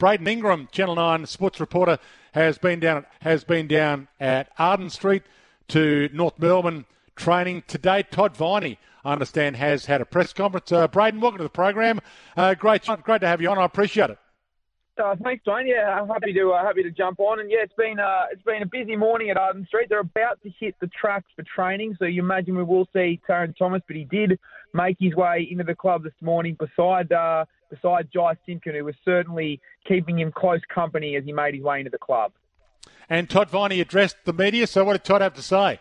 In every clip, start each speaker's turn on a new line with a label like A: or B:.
A: Braden Ingram, Channel 9 sports reporter, has been down has been down at Arden Street to North Melbourne training today. Todd Viney, I understand, has had a press conference. Uh, Braden, welcome to the program. Uh, great, great to have you on. I appreciate it.
B: Uh, thanks, Dwayne. Yeah, I'm happy to uh, happy to jump on. And yeah, it's been uh, it's been a busy morning at Arden Street. They're about to hit the tracks for training, so you imagine we will see Tarryn Thomas, but he did make his way into the club this morning beside uh, beside Jy Simpkin, who was certainly keeping him close company as he made his way into the club.
A: And Todd Viney addressed the media. So what did Todd have to say?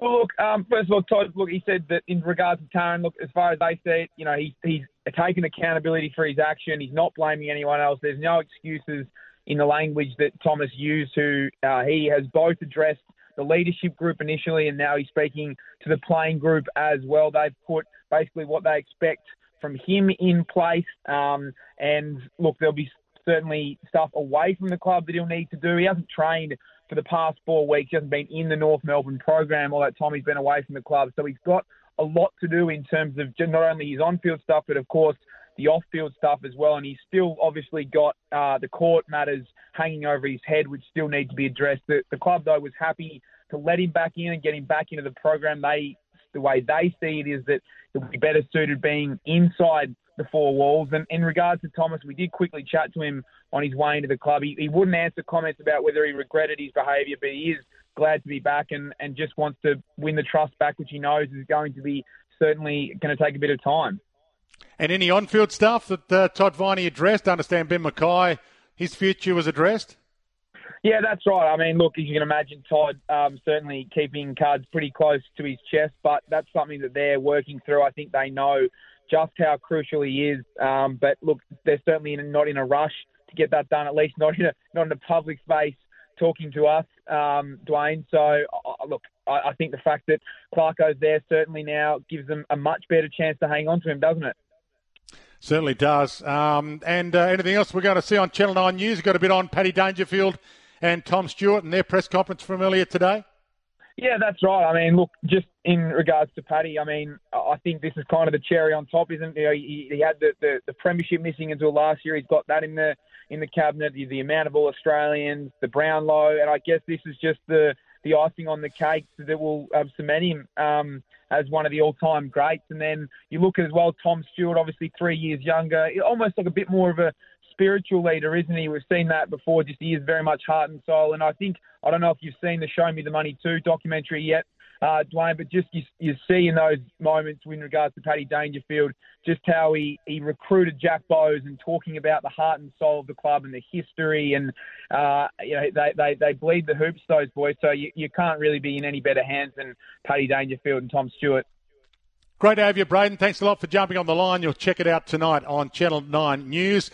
B: Well, look, um, first of all, Todd, look, he said that in regards to Tarryn, look, as far as they see it, you know, he, he's taken accountability for his action. He's not blaming anyone else. There's no excuses in the language that Thomas used, who uh, he has both addressed the leadership group initially, and now he's speaking to the playing group as well. They've put basically what they expect from him in place. Um, and look, there'll be certainly stuff away from the club that he'll need to do. He hasn't trained for the past four weeks. He hasn't been in the North Melbourne program all that time he's been away from the club. So he's got a lot to do in terms of not only his on-field stuff, but of course the off-field stuff as well. And he's still obviously got uh, the court matters hanging over his head, which still need to be addressed. The, the club though was happy to let him back in and get him back into the program. They the way they see it is that he'll be better suited being inside the four walls. And in regards to Thomas, we did quickly chat to him on his way into the club. He, he wouldn't answer comments about whether he regretted his behaviour, but he is glad to be back and, and just wants to win the trust back, which he knows is going to be certainly going to take a bit of time.
A: And any on-field stuff that uh, Todd Viney addressed? I understand Ben McKay, his future was addressed.
B: Yeah, that's right. I mean, look, as you can imagine, Todd um, certainly keeping cards pretty close to his chest, but that's something that they're working through. I think they know just how crucial he is. Um, but look, they're certainly not in a rush to get that done. At least not in a not in a public space talking to us, um, Dwayne. So uh, look, I, I think the fact that Clarko's there certainly now gives them a much better chance to hang on to him, doesn't it?
A: Certainly does. Um, and uh, anything else we're going to see on Channel 9 News? We've got a bit on Paddy Dangerfield and Tom Stewart and their press conference from earlier today.
B: Yeah, that's right. I mean, look, just in regards to Paddy, I mean, I think this is kind of the cherry on top, isn't it? You know, he, he had the, the, the premiership missing until last year. He's got that in the in the cabinet. The, the amount of all Australians, the Brownlow, and I guess this is just the the icing on the cake that will um, cement him um, as one of the all-time greats. And then you look at as well Tom Stewart, obviously three years younger, almost like a bit more of a spiritual leader, isn't he? We've seen that before. Just he is very much heart and soul. And I think I don't know if you've seen the Show Me the Money Two documentary yet, uh, Dwayne, but just you, you see in those moments in regards to Paddy Dangerfield, just how he, he recruited Jack Bowes and talking about the heart and soul of the club and the history, and uh, you know they, they, they bleed the hoops those boys. So you, you can't really be in any better hands than Paddy Dangerfield and Tom Stewart.
A: Great to have you, Braden. Thanks a lot for jumping on the line. You'll check it out tonight on Channel 9 News.